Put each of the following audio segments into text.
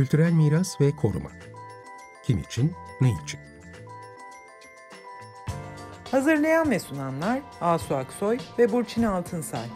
Kültürel miras ve koruma. Kim için, ne için? Hazırlayan ve sunanlar Asu Aksoy ve Burçin Altınsay.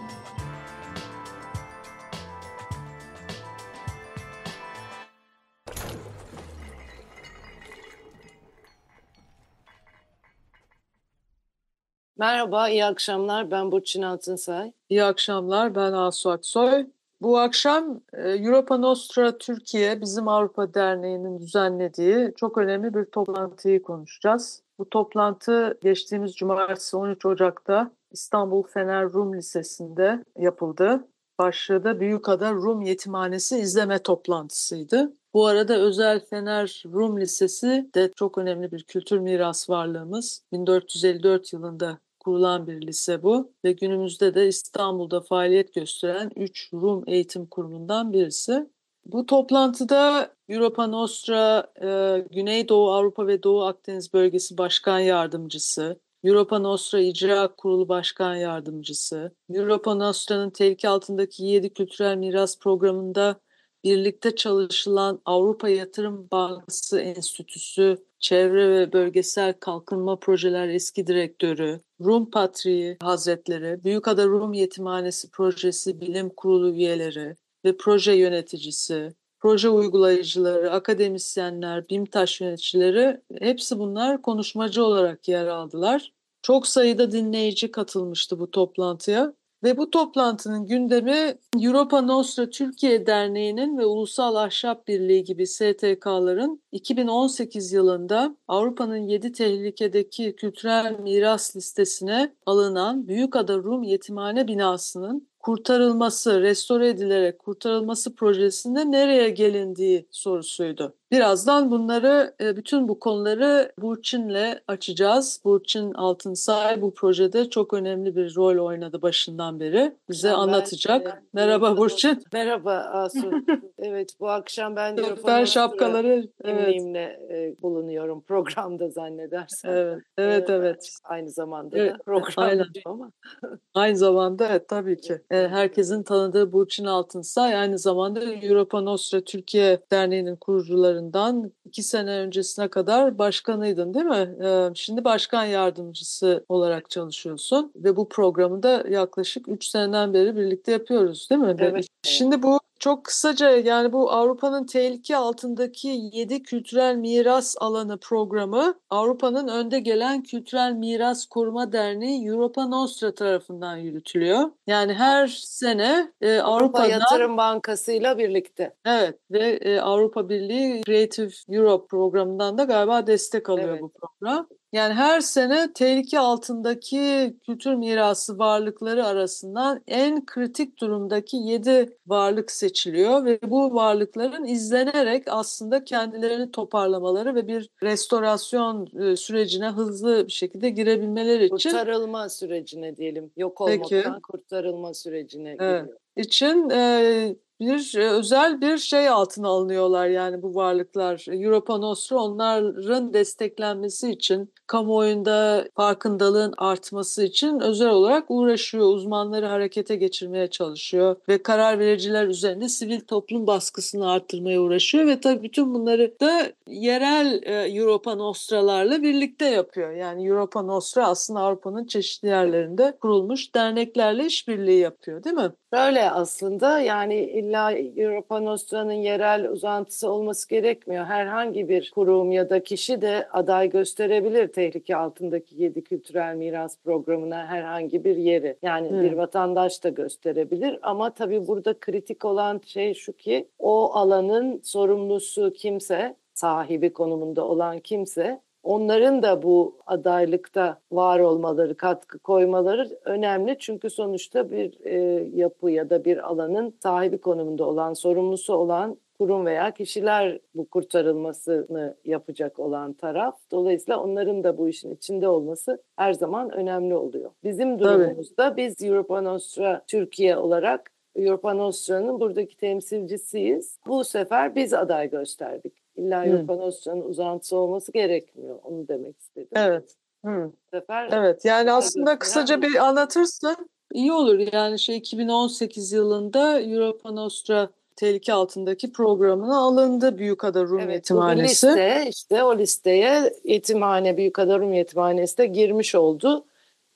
Merhaba, iyi akşamlar. Ben Burçin Altınsay. İyi akşamlar, ben Asu Aksoy. Bu akşam e, Europa Nostra Türkiye, bizim Avrupa Derneği'nin düzenlediği çok önemli bir toplantıyı konuşacağız. Bu toplantı geçtiğimiz cumartesi 13 Ocak'ta İstanbul Fener Rum Lisesi'nde yapıldı. Başlığı da Büyükada Rum Yetimhanesi izleme toplantısıydı. Bu arada Özel Fener Rum Lisesi de çok önemli bir kültür miras varlığımız. 1454 yılında kurulan bir lise bu ve günümüzde de İstanbul'da faaliyet gösteren 3 Rum eğitim kurumundan birisi. Bu toplantıda Europa Nostra, e, Güneydoğu Avrupa ve Doğu Akdeniz Bölgesi Başkan Yardımcısı, Europa Nostra İcra Kurulu Başkan Yardımcısı, Europa Nostra'nın tehlike altındaki 7 kültürel miras programında birlikte çalışılan Avrupa Yatırım Bankası Enstitüsü Çevre ve Bölgesel Kalkınma Projeler Eski Direktörü, Rum Patriği Hazretleri, Büyükada Rum Yetimhanesi Projesi Bilim Kurulu üyeleri ve proje yöneticisi, proje uygulayıcıları, akademisyenler, BİMTAŞ yöneticileri hepsi bunlar konuşmacı olarak yer aldılar. Çok sayıda dinleyici katılmıştı bu toplantıya. Ve bu toplantının gündemi Europa Nostra Türkiye Derneği'nin ve Ulusal Ahşap Birliği gibi STK'ların 2018 yılında Avrupa'nın 7 tehlikedeki kültürel miras listesine alınan Büyükada Rum Yetimhane binasının kurtarılması, restore edilerek kurtarılması projesinde nereye gelindiği sorusuydu. Birazdan bunları, e, bütün bu konuları Burçin'le açacağız. Burçin Altınsay bu projede çok önemli bir rol oynadı başından beri. Bize ben, anlatacak. Ben, Merhaba Burçin. Merhaba Asu. evet bu akşam ben Dörtler şapkaları kimliğimle evet. bulunuyorum programda zannedersen. Evet, evet. evet. Aynı zamanda evet, da programda ama. aynı zamanda evet tabii ki. Herkesin tanıdığı Burçin Altınsay aynı zamanda Europa Nostra Türkiye Derneği'nin kurucularından yıllarından iki sene öncesine kadar başkanıydın değil mi? Şimdi başkan yardımcısı olarak çalışıyorsun ve bu programı da yaklaşık üç seneden beri birlikte yapıyoruz değil mi? Evet. Şimdi bu çok kısaca yani bu Avrupa'nın tehlike altındaki 7 kültürel miras alanı programı Avrupa'nın önde gelen Kültürel Miras Koruma Derneği Europa Nostra tarafından yürütülüyor. Yani her sene e, Avrupa Yatırım Bankası ile birlikte. Evet ve e, Avrupa Birliği Creative Europe programından da galiba destek alıyor evet. bu program. Yani her sene tehlike altındaki kültür mirası varlıkları arasından en kritik durumdaki 7 varlık seçiliyor ve bu varlıkların izlenerek aslında kendilerini toparlamaları ve bir restorasyon e, sürecine hızlı bir şekilde girebilmeleri için kurtarılma sürecine diyelim. Yok olmaktan Peki. kurtarılma sürecine evet. giriyor. için e, bir e, özel bir şey altına alınıyorlar yani bu varlıklar. Europa Nostra onların desteklenmesi için, kamuoyunda farkındalığın artması için özel olarak uğraşıyor. Uzmanları harekete geçirmeye çalışıyor ve karar vericiler üzerinde sivil toplum baskısını arttırmaya uğraşıyor ve tabii bütün bunları da yerel e, Europa Nostra'larla birlikte yapıyor. Yani Europa Nostra aslında Avrupa'nın çeşitli yerlerinde kurulmuş derneklerle işbirliği yapıyor değil mi? Böyle aslında yani illa Europa Nostra'nın yerel uzantısı olması gerekmiyor. Herhangi bir kurum ya da kişi de aday gösterebilir tehlike altındaki yedi kültürel miras programına herhangi bir yeri. Yani hmm. bir vatandaş da gösterebilir ama tabii burada kritik olan şey şu ki o alanın sorumlusu kimse sahibi konumunda olan kimse onların da bu adaylıkta var olmaları, katkı koymaları önemli. Çünkü sonuçta bir e, yapı ya da bir alanın sahibi konumunda olan, sorumlusu olan kurum veya kişiler bu kurtarılmasını yapacak olan taraf. Dolayısıyla onların da bu işin içinde olması her zaman önemli oluyor. Bizim durumumuzda Tabii. biz Europa Nostra Türkiye olarak Europa Nostra'nın buradaki temsilcisiyiz. Bu sefer biz aday gösterdik. İlla Europanos'un uzantısı olması gerekmiyor. Onu demek istedim. Evet. Hı. sefer evet yani aslında kısaca bir anlatırsın iyi olur. Yani şey 2018 yılında Europa Nostra tehlike altındaki programına alındı Büyükada Rum evet, Yetimhanesi. Liste işte o listeye yetimhane Büyükada Rum Yetimhanesi de girmiş oldu.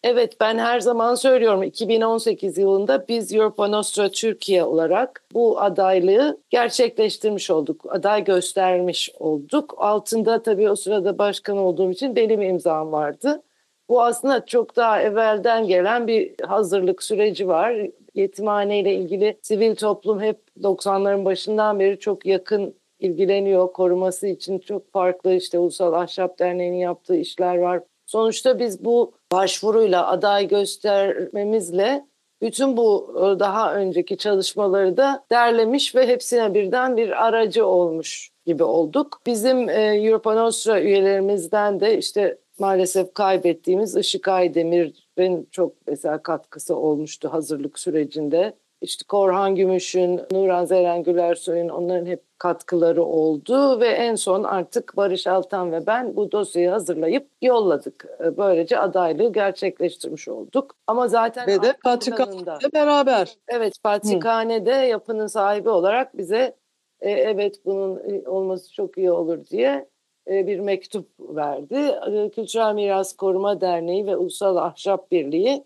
Evet ben her zaman söylüyorum 2018 yılında biz Europa Nostra Türkiye olarak bu adaylığı gerçekleştirmiş olduk. Aday göstermiş olduk. Altında tabii o sırada başkan olduğum için benim imzam vardı. Bu aslında çok daha evvelden gelen bir hazırlık süreci var. Yetimhane ile ilgili sivil toplum hep 90'ların başından beri çok yakın ilgileniyor. Koruması için çok farklı işte Ulusal Ahşap Derneği'nin yaptığı işler var. Sonuçta biz bu başvuruyla aday göstermemizle bütün bu e, daha önceki çalışmaları da derlemiş ve hepsine birden bir aracı olmuş gibi olduk. Bizim e, Europa Nostra üyelerimizden de işte maalesef kaybettiğimiz Işık Aydemir'in çok mesela katkısı olmuştu hazırlık sürecinde. İşte Korhan Gümüş'ün, Nuran Zeren Gülersoy'un onların hep katkıları oldu ve en son artık Barış Altan ve ben bu dosyayı hazırlayıp yolladık. Böylece adaylığı gerçekleştirmiş olduk. Ama zaten ve de Patrikhane'de beraber. Evet, Patrikhane'de yapının sahibi olarak bize e, evet bunun olması çok iyi olur diye e, bir mektup verdi. E, Kültürel Miras Koruma Derneği ve Ulusal Ahşap Birliği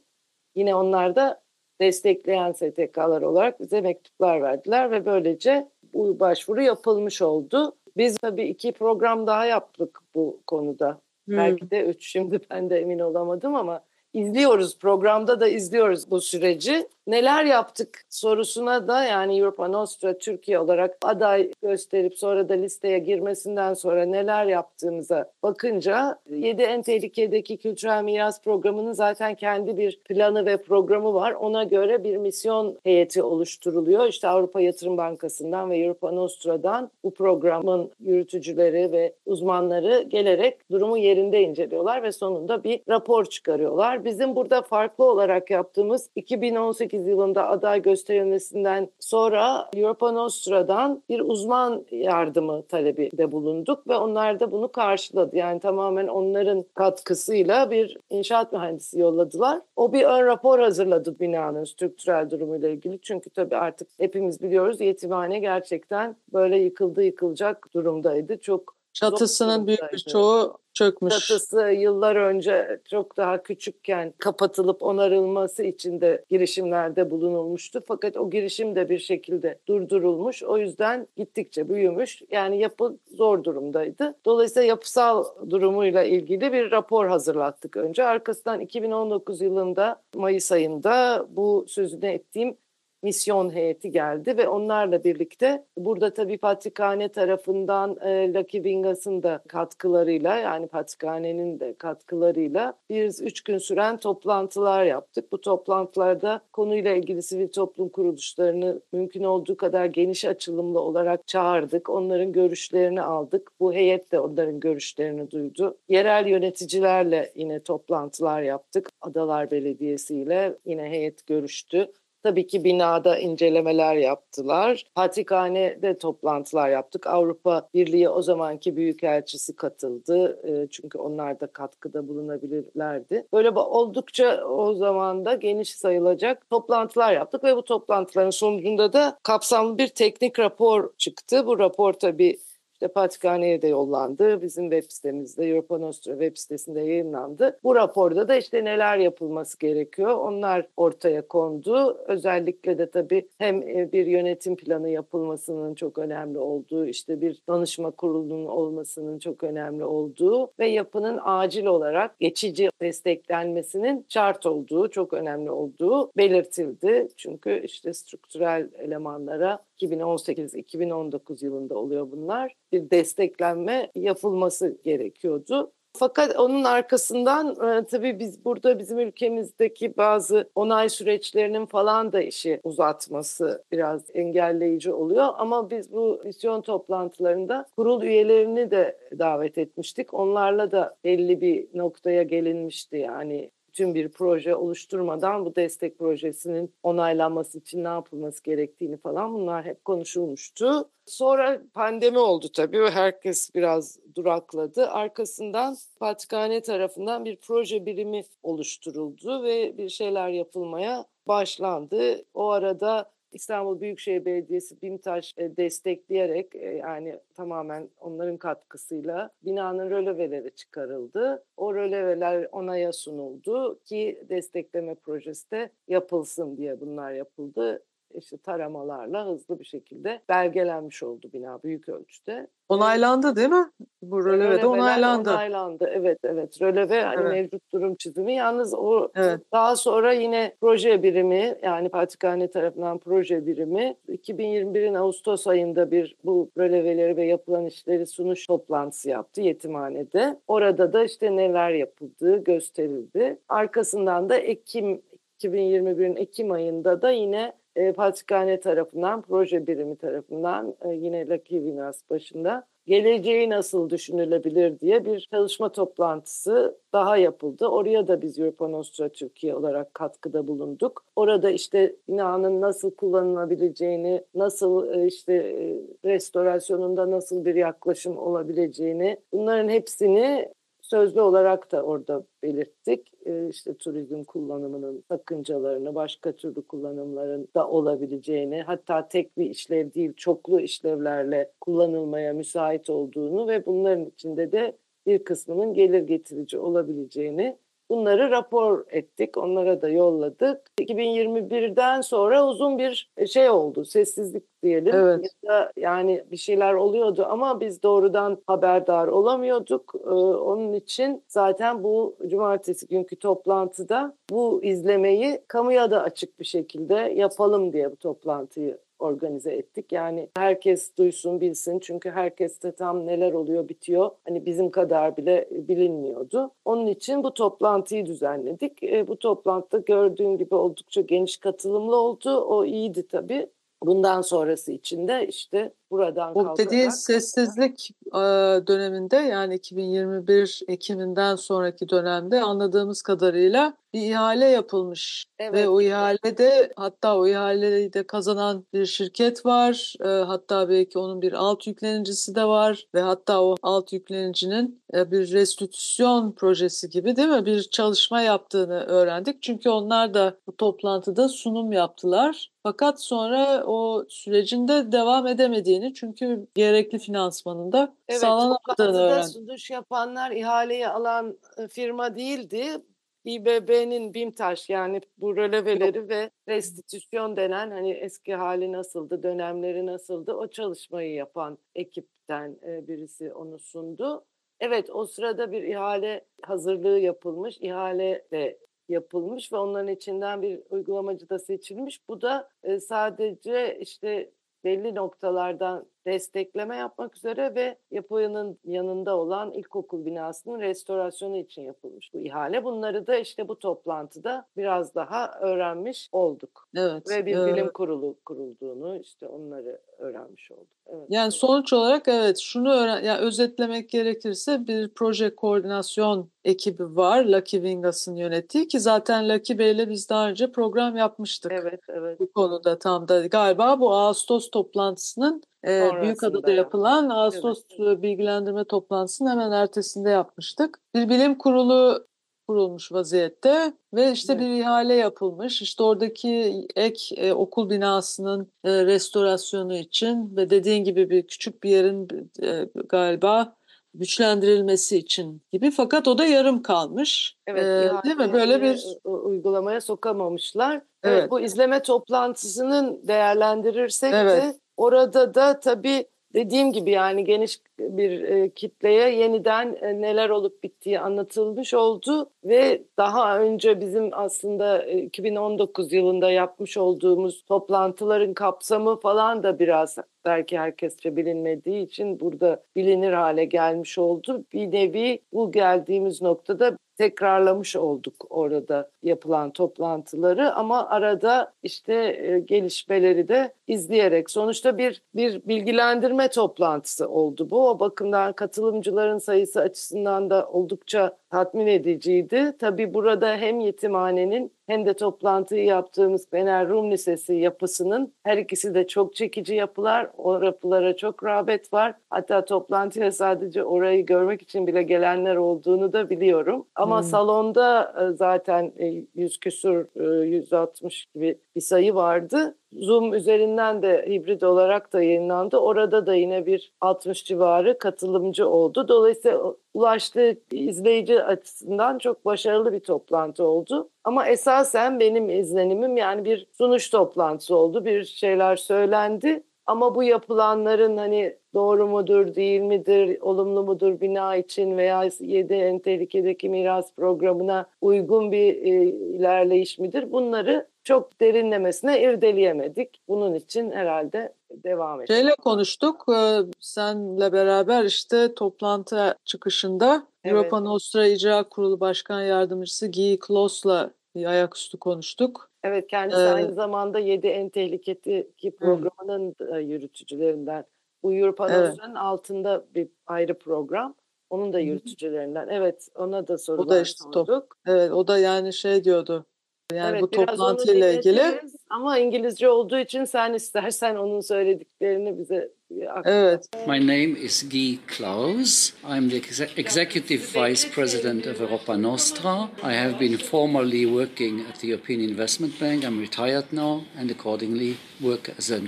yine onlar da destekleyen STK'lar olarak bize mektuplar verdiler ve böylece bu başvuru yapılmış oldu. Biz tabii iki program daha yaptık bu konuda. Hmm. Belki de üç şimdi ben de emin olamadım ama izliyoruz programda da izliyoruz bu süreci. Neler yaptık sorusuna da yani Europa Nostra Türkiye olarak aday gösterip sonra da listeye girmesinden sonra neler yaptığımıza bakınca 7 en tehlikedeki kültürel miras programının zaten kendi bir planı ve programı var. Ona göre bir misyon heyeti oluşturuluyor. İşte Avrupa Yatırım Bankası'ndan ve Europa Nostra'dan bu programın yürütücüleri ve uzmanları gelerek durumu yerinde inceliyorlar ve sonunda bir rapor çıkarıyorlar. Bizim burada farklı olarak yaptığımız 2018 2018 yılında aday gösterilmesinden sonra Europa Nostra'dan bir uzman yardımı talebi de bulunduk ve onlar da bunu karşıladı. Yani tamamen onların katkısıyla bir inşaat mühendisi yolladılar. O bir ön rapor hazırladı binanın strüktürel durumuyla ilgili. Çünkü tabii artık hepimiz biliyoruz yetimhane gerçekten böyle yıkıldı yıkılacak durumdaydı. Çok Çatısının büyük bir çoğu çökmüş. Çatısı yıllar önce çok daha küçükken kapatılıp onarılması için de girişimlerde bulunulmuştu. Fakat o girişim de bir şekilde durdurulmuş. O yüzden gittikçe büyümüş. Yani yapı zor durumdaydı. Dolayısıyla yapısal durumuyla ilgili bir rapor hazırlattık önce. Arkasından 2019 yılında Mayıs ayında bu sözünü ettiğim misyon heyeti geldi ve onlarla birlikte burada tabii Patrikhane tarafından e, Lucky Wingas'ın da katkılarıyla yani Patrikhane'nin de katkılarıyla biz üç gün süren toplantılar yaptık. Bu toplantılarda konuyla ilgili sivil toplum kuruluşlarını mümkün olduğu kadar geniş açılımlı olarak çağırdık. Onların görüşlerini aldık. Bu heyet de onların görüşlerini duydu. Yerel yöneticilerle yine toplantılar yaptık. Adalar Belediyesi ile yine heyet görüştü. Tabii ki binada incelemeler yaptılar. Patrikhane'de toplantılar yaptık. Avrupa Birliği o zamanki büyükelçisi katıldı. Çünkü onlar da katkıda bulunabilirlerdi. Böyle oldukça o zaman da geniş sayılacak toplantılar yaptık ve bu toplantıların sonucunda da kapsamlı bir teknik rapor çıktı. Bu rapor tabii işte Patrikhane'ye de yollandı. Bizim web sitemizde Europa Nostra web sitesinde yayınlandı. Bu raporda da işte neler yapılması gerekiyor onlar ortaya kondu. Özellikle de tabii hem e, bir yönetim planı yapılmasının çok önemli olduğu, işte bir danışma kurulunun olmasının çok önemli olduğu ve yapının acil olarak geçici desteklenmesinin şart olduğu, çok önemli olduğu belirtildi. Çünkü işte strüktürel elemanlara 2018-2019 yılında oluyor bunlar. Bir desteklenme yapılması gerekiyordu. Fakat onun arkasından e, tabii biz burada bizim ülkemizdeki bazı onay süreçlerinin falan da işi uzatması biraz engelleyici oluyor. Ama biz bu misyon toplantılarında kurul üyelerini de davet etmiştik. Onlarla da belli bir noktaya gelinmişti yani tüm bir proje oluşturmadan bu destek projesinin onaylanması için ne yapılması gerektiğini falan bunlar hep konuşulmuştu. Sonra pandemi oldu tabii herkes biraz durakladı. Arkasından Patrikhane tarafından bir proje birimi oluşturuldu ve bir şeyler yapılmaya başlandı. O arada İstanbul Büyükşehir Belediyesi BİMTAŞ e, destekleyerek e, yani tamamen onların katkısıyla binanın röleveleri çıkarıldı. O röleveler onaya sunuldu ki destekleme projesi de yapılsın diye bunlar yapıldı işte taramalarla hızlı bir şekilde belgelenmiş oldu bina büyük ölçüde. Onaylandı değil mi? Bu röleve de onaylandı. Onaylandı. Evet evet. Röleve hani evet. mevcut durum çizimi. Yalnız o evet. daha sonra yine proje birimi yani Patikhane tarafından proje birimi 2021'in Ağustos ayında bir bu röleveleri ve yapılan işleri sunuş toplantısı yaptı yetimhanede. Orada da işte neler yapıldığı gösterildi. Arkasından da Ekim 2021'in Ekim ayında da yine e, Patikhane tarafından, proje birimi tarafından e, yine Lucky Winners başında geleceği nasıl düşünülebilir diye bir çalışma toplantısı daha yapıldı. Oraya da biz Europa Nostra Türkiye olarak katkıda bulunduk. Orada işte binanın nasıl kullanılabileceğini, nasıl e, işte e, restorasyonunda nasıl bir yaklaşım olabileceğini bunların hepsini sözlü olarak da orada belirttik. E, işte turizm kullanımının sakıncalarını, başka türlü kullanımların da olabileceğini, hatta tek bir işlev değil çoklu işlevlerle kullanılmaya müsait olduğunu ve bunların içinde de bir kısmının gelir getirici olabileceğini Bunları rapor ettik, onlara da yolladık. 2021'den sonra uzun bir şey oldu, sessizlik diyelim. Evet. Ya da yani bir şeyler oluyordu ama biz doğrudan haberdar olamıyorduk. Ee, onun için zaten bu cumartesi günkü toplantıda bu izlemeyi kamuya da açık bir şekilde yapalım diye bu toplantıyı organize ettik. Yani herkes duysun, bilsin. Çünkü herkeste tam neler oluyor, bitiyor. Hani bizim kadar bile bilinmiyordu. Onun için bu toplantıyı düzenledik. E, bu toplantıda gördüğün gibi oldukça geniş katılımlı oldu. O iyiydi tabii. Bundan sonrası için de işte buradan Bu dediğin sessizlik döneminde yani 2021 Ekim'inden sonraki dönemde anladığımız kadarıyla bir ihale yapılmış. Evet. Ve o ihalede hatta o ihaleyi de kazanan bir şirket var. Hatta belki onun bir alt yüklenicisi de var. Ve hatta o alt yüklenicinin bir restitüsyon projesi gibi değil mi bir çalışma yaptığını öğrendik. Çünkü onlar da bu toplantıda sunum yaptılar. Fakat sonra o sürecinde devam edemediğini çünkü gerekli finansmanında evet, sağlanamadığını öğrendik. sunuş yapanlar ihaleyi alan firma değildi. İBB'nin BİMTAŞ yani bu röleveleri Yok. ve restitüsyon denen hani eski hali nasıldı, dönemleri nasıldı o çalışmayı yapan ekipten birisi onu sundu. Evet o sırada bir ihale hazırlığı yapılmış, ihale de yapılmış ve onların içinden bir uygulamacı da seçilmiş. Bu da sadece işte belli noktalardan destekleme yapmak üzere ve yapının yanında olan ilkokul binasının restorasyonu için yapılmış bu ihale. Bunları da işte bu toplantıda biraz daha öğrenmiş olduk. Evet. Ve bir bilim kurulu kurulduğunu işte onları öğrenmiş olduk. Evet. Yani sonuç olarak evet şunu öğren yani özetlemek gerekirse bir proje koordinasyon ekibi var Lucky Wingas'ın yönettiği ki zaten Lucky Bey'le biz daha önce program yapmıştık. Evet, evet. Bu konuda tam da galiba bu Ağustos toplantısının e, Büyükada'da yapılan Ağustos evet. bilgilendirme toplantısının hemen ertesinde yapmıştık. Bir bilim kurulu kurulmuş vaziyette ve işte evet. bir ihale yapılmış. İşte oradaki ek e, okul binasının e, restorasyonu için ve dediğin gibi bir küçük bir yerin e, galiba güçlendirilmesi için gibi fakat o da yarım kalmış. Evet, ee, değil mi? Böyle bir uygulamaya sokamamışlar. Evet. evet bu izleme toplantısının değerlendirirsek evet. de orada da tabii dediğim gibi yani geniş bir e, kitleye yeniden e, neler olup bittiği anlatılmış oldu ve daha önce bizim aslında e, 2019 yılında yapmış olduğumuz toplantıların kapsamı falan da biraz belki herkesçe bilinmediği için burada bilinir hale gelmiş oldu. Bir nevi bu geldiğimiz noktada tekrarlamış olduk orada yapılan toplantıları ama arada işte e, gelişmeleri de izleyerek sonuçta bir bir bilgilendirme toplantısı oldu bu. O bakımdan katılımcıların sayısı açısından da oldukça tatmin ediciydi. Tabii burada hem yetimhanenin hem de toplantıyı yaptığımız Fener Rum Lisesi yapısının her ikisi de çok çekici yapılar. O yapılara çok rağbet var. Hatta toplantıya sadece orayı görmek için bile gelenler olduğunu da biliyorum. Ama hmm. salonda zaten 100 küsur 160 gibi bir sayı vardı Zoom üzerinden de hibrit olarak da yayınlandı. Orada da yine bir 60 civarı katılımcı oldu. Dolayısıyla ulaştığı izleyici açısından çok başarılı bir toplantı oldu. Ama esasen benim izlenimim yani bir sunuş toplantısı oldu. Bir şeyler söylendi ama bu yapılanların hani doğru mudur, değil midir, olumlu mudur bina için veya 7 en tehlikedeki miras programına uygun bir e, ilerleyiş midir? Bunları çok derinlemesine irdeleyemedik. Bunun için herhalde devam edelim. Şeyle konuştuk, e, senle beraber işte toplantı çıkışında evet. Europa Nostra İcra Kurulu Başkan Yardımcısı Guy Klos'la bir ayaküstü konuştuk. Evet kendisi ee, aynı zamanda 7 en tehlikeli programının hı. yürütücülerinden. Bu Europa Nostra'nın evet. altında bir ayrı program. Onun da yürütücülerinden. Evet ona da sorular o da işte sorduk. Top, evet o da yani şey diyordu. Yani evet, bu toplantıyla ilgili. Ama İngilizce olduğu için sen istersen onun söylediklerini bize Evet. My name is Guy Klaus. I'm the ex Executive Vice President of Europa Nostra. I have been formerly working at the European Investment Bank. I'm retired now and accordingly work as a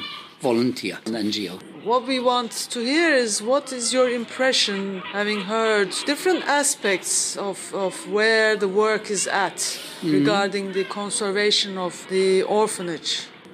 volunteer, an NGO. What we want to hear is what is your impression, having heard different aspects of, of where the work is at mm -hmm. regarding the conservation of the orphanage?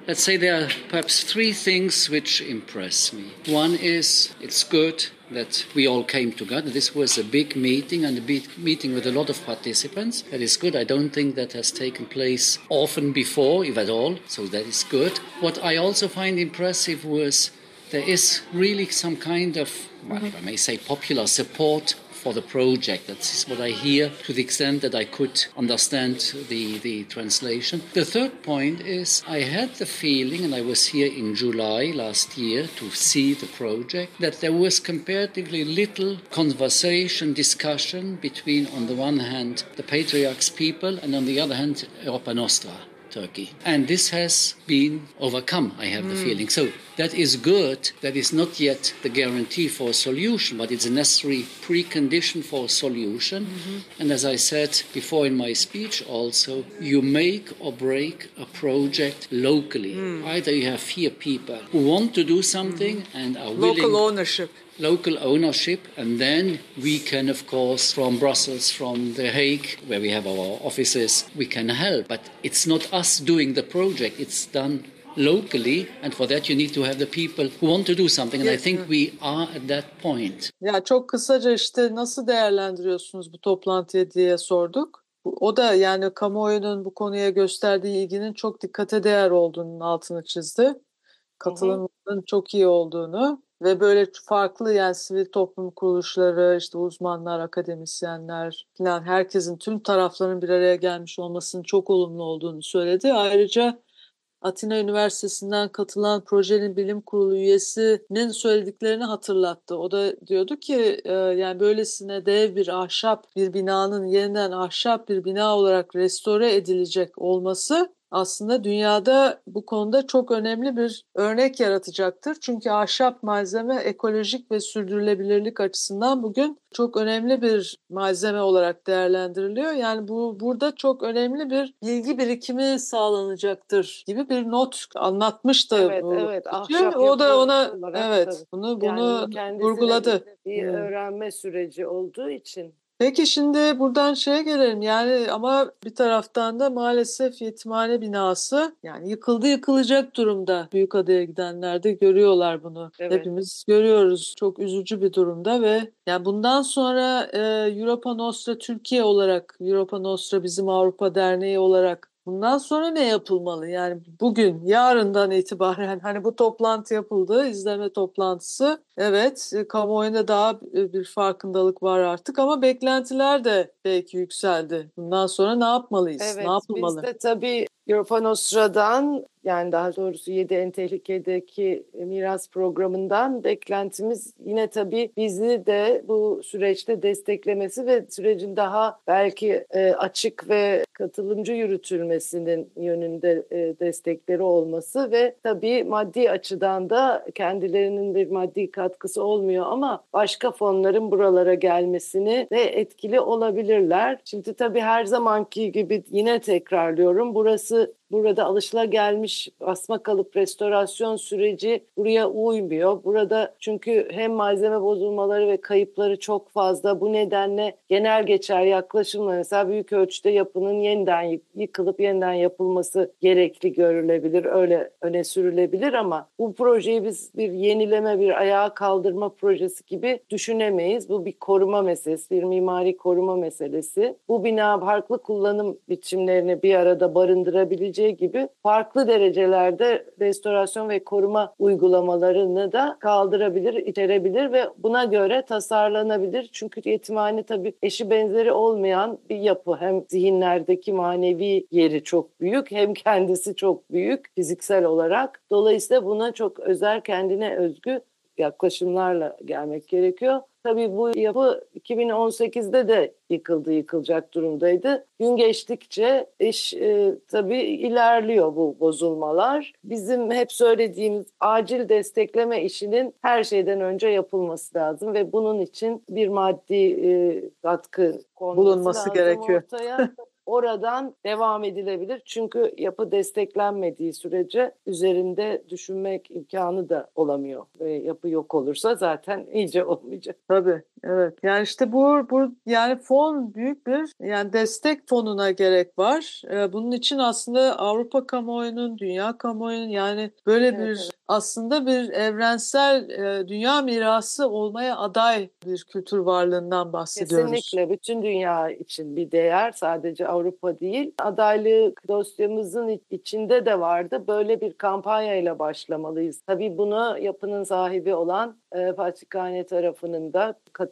Let's say there are perhaps three things which impress me. One is it's good that we all came together. This was a big meeting and a big meeting with a lot of participants. That is good. I don't think that has taken place often before, if at all, so that is good. What I also find impressive was there is really some kind of, well, mm-hmm. I may say, popular support for the project. That's what I hear to the extent that I could understand the, the translation. The third point is I had the feeling, and I was here in July last year to see the project, that there was comparatively little conversation, discussion between, on the one hand, the patriarch's people, and on the other hand, Europa Nostra. Turkey. And this has been overcome, I have mm. the feeling. So that is good. That is not yet the guarantee for a solution, but it's a necessary precondition for a solution. Mm-hmm. And as I said before in my speech, also, you make or break a project locally. Mm. Either you have here people who want to do something mm-hmm. and are willing. Local ownership local ownership, and then we can, of course, from Brussels, from The Hague, where we have our offices, we can help. But it's not us doing the project, it's done locally and for that you need to have the people who want to do something and I think we are at that point. Ya çok kısaca işte nasıl değerlendiriyorsunuz bu toplantıyı diye sorduk. O da yani kamuoyunun bu konuya gösterdiği ilginin çok dikkate değer olduğunun altını çizdi. Katılımının çok iyi olduğunu ve böyle farklı yani sivil toplum kuruluşları, işte uzmanlar, akademisyenler falan herkesin tüm tarafların bir araya gelmiş olmasının çok olumlu olduğunu söyledi. Ayrıca Atina Üniversitesi'nden katılan projenin bilim kurulu üyesinin söylediklerini hatırlattı. O da diyordu ki e, yani böylesine dev bir ahşap bir binanın yeniden ahşap bir bina olarak restore edilecek olması aslında dünyada bu konuda çok önemli bir örnek yaratacaktır. Çünkü ahşap malzeme ekolojik ve sürdürülebilirlik açısından bugün çok önemli bir malzeme olarak değerlendiriliyor. Yani bu burada çok önemli bir bilgi birikimi sağlanacaktır gibi bir not anlatmıştı. Evet, evet. Ahşap o da ona evet tabii. bunu bunu yani vurguladı. Bir öğrenme süreci olduğu için Peki şimdi buradan şeye gelelim yani ama bir taraftan da maalesef yetimhane binası yani yıkıldı yıkılacak durumda. Büyükada'ya gidenler de görüyorlar bunu. Evet. Hepimiz görüyoruz. Çok üzücü bir durumda ve yani bundan sonra e, Europa Nostra Türkiye olarak Europa Nostra bizim Avrupa Derneği olarak Bundan sonra ne yapılmalı? Yani bugün, yarından itibaren hani bu toplantı yapıldı, izleme toplantısı. Evet, e, kamuoyunda daha e, bir farkındalık var artık ama beklentiler de belki yükseldi. Bundan sonra ne yapmalıyız? Evet, ne yapılmalı? biz de tabii Europa yani daha doğrusu 7 en tehlikedeki miras programından beklentimiz yine tabii bizi de bu süreçte desteklemesi ve sürecin daha belki e, açık ve katılımcı yürütülmesinin yönünde e, destekleri olması ve tabii maddi açıdan da kendilerinin bir maddi katkısı olmuyor ama başka fonların buralara gelmesini de etkili olabilirler. Şimdi tabii her zamanki gibi yine tekrarlıyorum burası え? Burada alışılagelmiş basma kalıp restorasyon süreci buraya uymuyor. Burada çünkü hem malzeme bozulmaları ve kayıpları çok fazla. Bu nedenle genel geçer yaklaşımla mesela büyük ölçüde yapının yeniden yıkılıp yeniden yapılması gerekli görülebilir. Öyle öne sürülebilir ama bu projeyi biz bir yenileme, bir ayağa kaldırma projesi gibi düşünemeyiz. Bu bir koruma meselesi, bir mimari koruma meselesi. Bu bina farklı kullanım biçimlerini bir arada barındırabileceği gibi farklı derecelerde restorasyon ve koruma uygulamalarını da kaldırabilir, iterebilir ve buna göre tasarlanabilir. Çünkü yetimhane tabii eşi benzeri olmayan bir yapı. Hem zihinlerdeki manevi yeri çok büyük hem kendisi çok büyük fiziksel olarak. Dolayısıyla buna çok özel kendine özgü yaklaşımlarla gelmek gerekiyor. Tabii bu yapı 2018'de de yıkıldı, yıkılacak durumdaydı. Gün geçtikçe iş e, tabii ilerliyor bu bozulmalar. Bizim hep söylediğimiz acil destekleme işinin her şeyden önce yapılması lazım ve bunun için bir maddi e, katkı bulunması gerekiyor. Ortaya. oradan devam edilebilir. Çünkü yapı desteklenmediği sürece üzerinde düşünmek imkanı da olamıyor. Ve yapı yok olursa zaten iyice olmayacak. Tabii. Evet. Yani işte bu, bu yani fon büyük bir yani destek fonuna gerek var. Ee, bunun için aslında Avrupa kamuoyunun, dünya kamuoyunun yani böyle evet, bir evet. aslında bir evrensel e, dünya mirası olmaya aday bir kültür varlığından bahsediyoruz. Kesinlikle bütün dünya için bir değer sadece Avrupa değil. Adaylık dosyamızın içinde de vardı. Böyle bir kampanyayla başlamalıyız. Tabii bunu yapının sahibi olan e, Fatihhane tarafının da katılması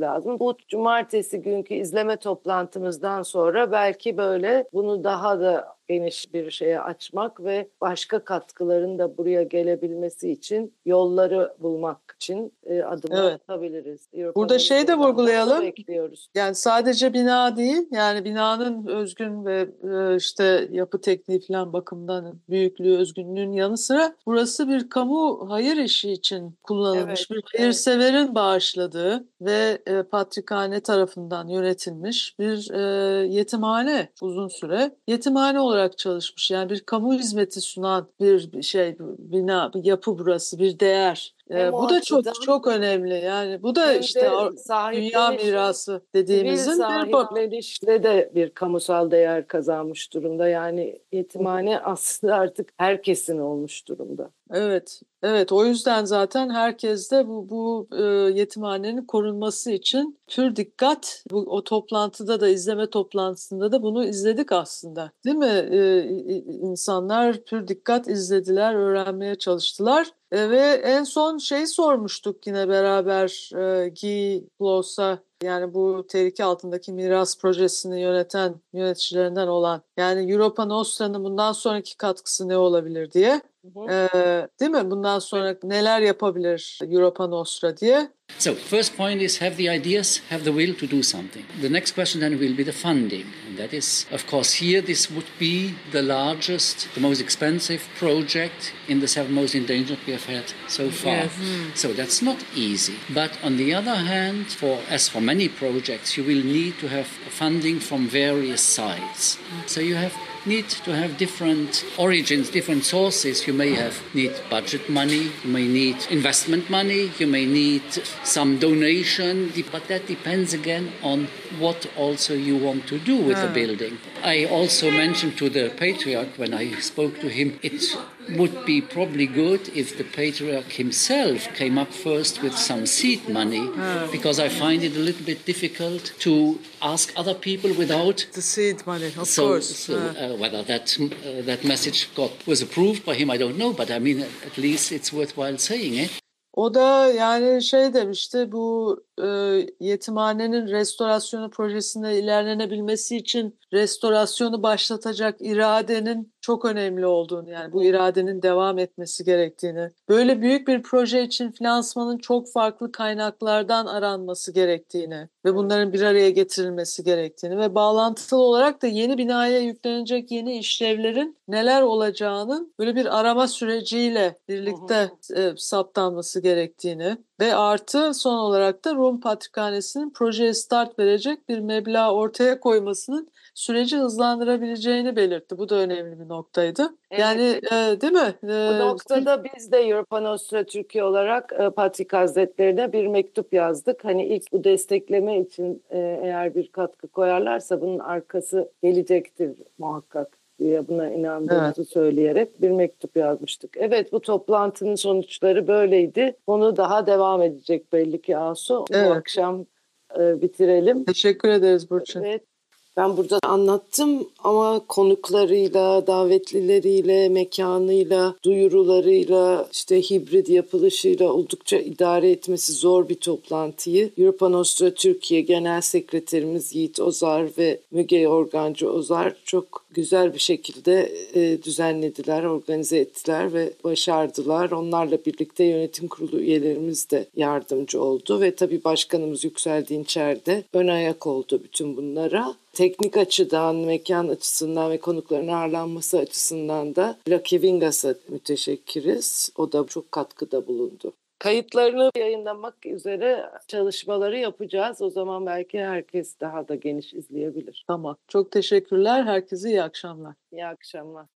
lazım. Bu cumartesi günkü izleme toplantımızdan sonra belki böyle bunu daha da geniş bir şeye açmak ve başka katkıların da buraya gelebilmesi için yolları bulmak için e, adımlar evet. atabiliriz. Europa Burada şey de vurgulayalım. Bekliyoruz. Yani sadece bina değil, yani binanın özgün ve e, işte yapı tekniği falan bakımından büyüklüğü, özgünlüğün yanı sıra burası bir kamu hayır işi için kullanılmış evet, bir hayırseverin evet. bağışladığı ve e, Patrikhane tarafından yönetilmiş bir e, yetimhane uzun süre. Yetimhane olarak olarak çalışmış. Yani bir kamu hizmeti sunan bir şey bina, bir yapı burası, bir değer. Ee, bu da çok çok önemli. Yani bu da işte dünya mirası dediğimizin bir sahiplenişle de bir kamusal değer kazanmış durumda. Yani yetimhane aslında artık herkesin olmuş durumda. Evet, evet. O yüzden zaten herkes de bu, bu e, yetimhanenin korunması için pür dikkat. Bu o toplantıda da izleme toplantısında da bunu izledik aslında, değil mi? E, insanlar pür dikkat izlediler, öğrenmeye çalıştılar. E, ve en son şey sormuştuk yine beraber e, Guy Bloss'a yani bu tehlike altındaki miras projesini yöneten yöneticilerinden olan yani Europa Nostra'nın bundan sonraki katkısı ne olabilir diye. Ee, değil mi? Bundan sonra neler yapabilir Europa Nostra diye. So, first point is have the ideas, have the will to do something. The next question then will be the funding. And that is, of course, here this would be the largest, the most expensive project in the seven most endangered we have had so far. Yes. Mm. So that's not easy. But on the other hand, for as for many projects, you will need to have funding from various sides. Mm. So you have need to have different origins, different sources. You may have need budget money, you may need investment money, you may need some donation, but that depends again on what also you want to do with the ah. building. I also mentioned to the patriarch when I spoke to him, it would be probably good if the patriarch himself came up first with some seed money, because I find it a little bit difficult to ask other people without the seed money. Of so, course, so, uh, whether that uh, that message got was approved by him, I don't know, but I mean, at least it's worthwhile saying it. O da yani şey demişti bu e, yetimhanenin restorasyonu projesinde ilerlenebilmesi için restorasyonu başlatacak iradenin çok önemli olduğunu yani bu iradenin devam etmesi gerektiğini, böyle büyük bir proje için finansmanın çok farklı kaynaklardan aranması gerektiğini ve bunların bir araya getirilmesi gerektiğini ve bağlantılı olarak da yeni binaya yüklenecek yeni işlevlerin neler olacağının böyle bir arama süreciyle birlikte e, saptanması gerektiğini Ve artı son olarak da Rum Patrikhanesi'nin projeye start verecek bir meblağ ortaya koymasının süreci hızlandırabileceğini belirtti. Bu da önemli bir noktaydı. Evet. Yani e, değil mi? Bu E, noktada biz de Europa Nostra Türkiye olarak e, Patrik Hazretlerine bir mektup yazdık. Hani ilk bu destekleme için e, eğer bir katkı koyarlarsa bunun arkası gelecektir muhakkak diye buna inandığımızı söyleyerek bir mektup yazmıştık. Evet bu toplantının sonuçları böyleydi. Konu daha devam edecek belli ki Asu. Evet. Bu akşam e, bitirelim. Teşekkür ederiz Burçin. Evet. Ben burada anlattım ama konuklarıyla, davetlileriyle, mekanıyla, duyurularıyla, işte hibrit yapılışıyla oldukça idare etmesi zor bir toplantıyı Europa Nostra Türkiye Genel Sekreterimiz Yiğit Ozar ve Müge Organcı Ozar çok güzel bir şekilde e, düzenlediler, organize ettiler ve başardılar. Onlarla birlikte yönetim kurulu üyelerimiz de yardımcı oldu ve tabii başkanımız Yüksel Dinçer de ön ayak oldu bütün bunlara teknik açıdan, mekan açısından ve konukların ağırlanması açısından da Lucky Vingas'a müteşekkiriz. O da çok katkıda bulundu. Kayıtlarını yayınlamak üzere çalışmaları yapacağız. O zaman belki herkes daha da geniş izleyebilir. Tamam. Çok teşekkürler. Herkese iyi akşamlar. İyi akşamlar.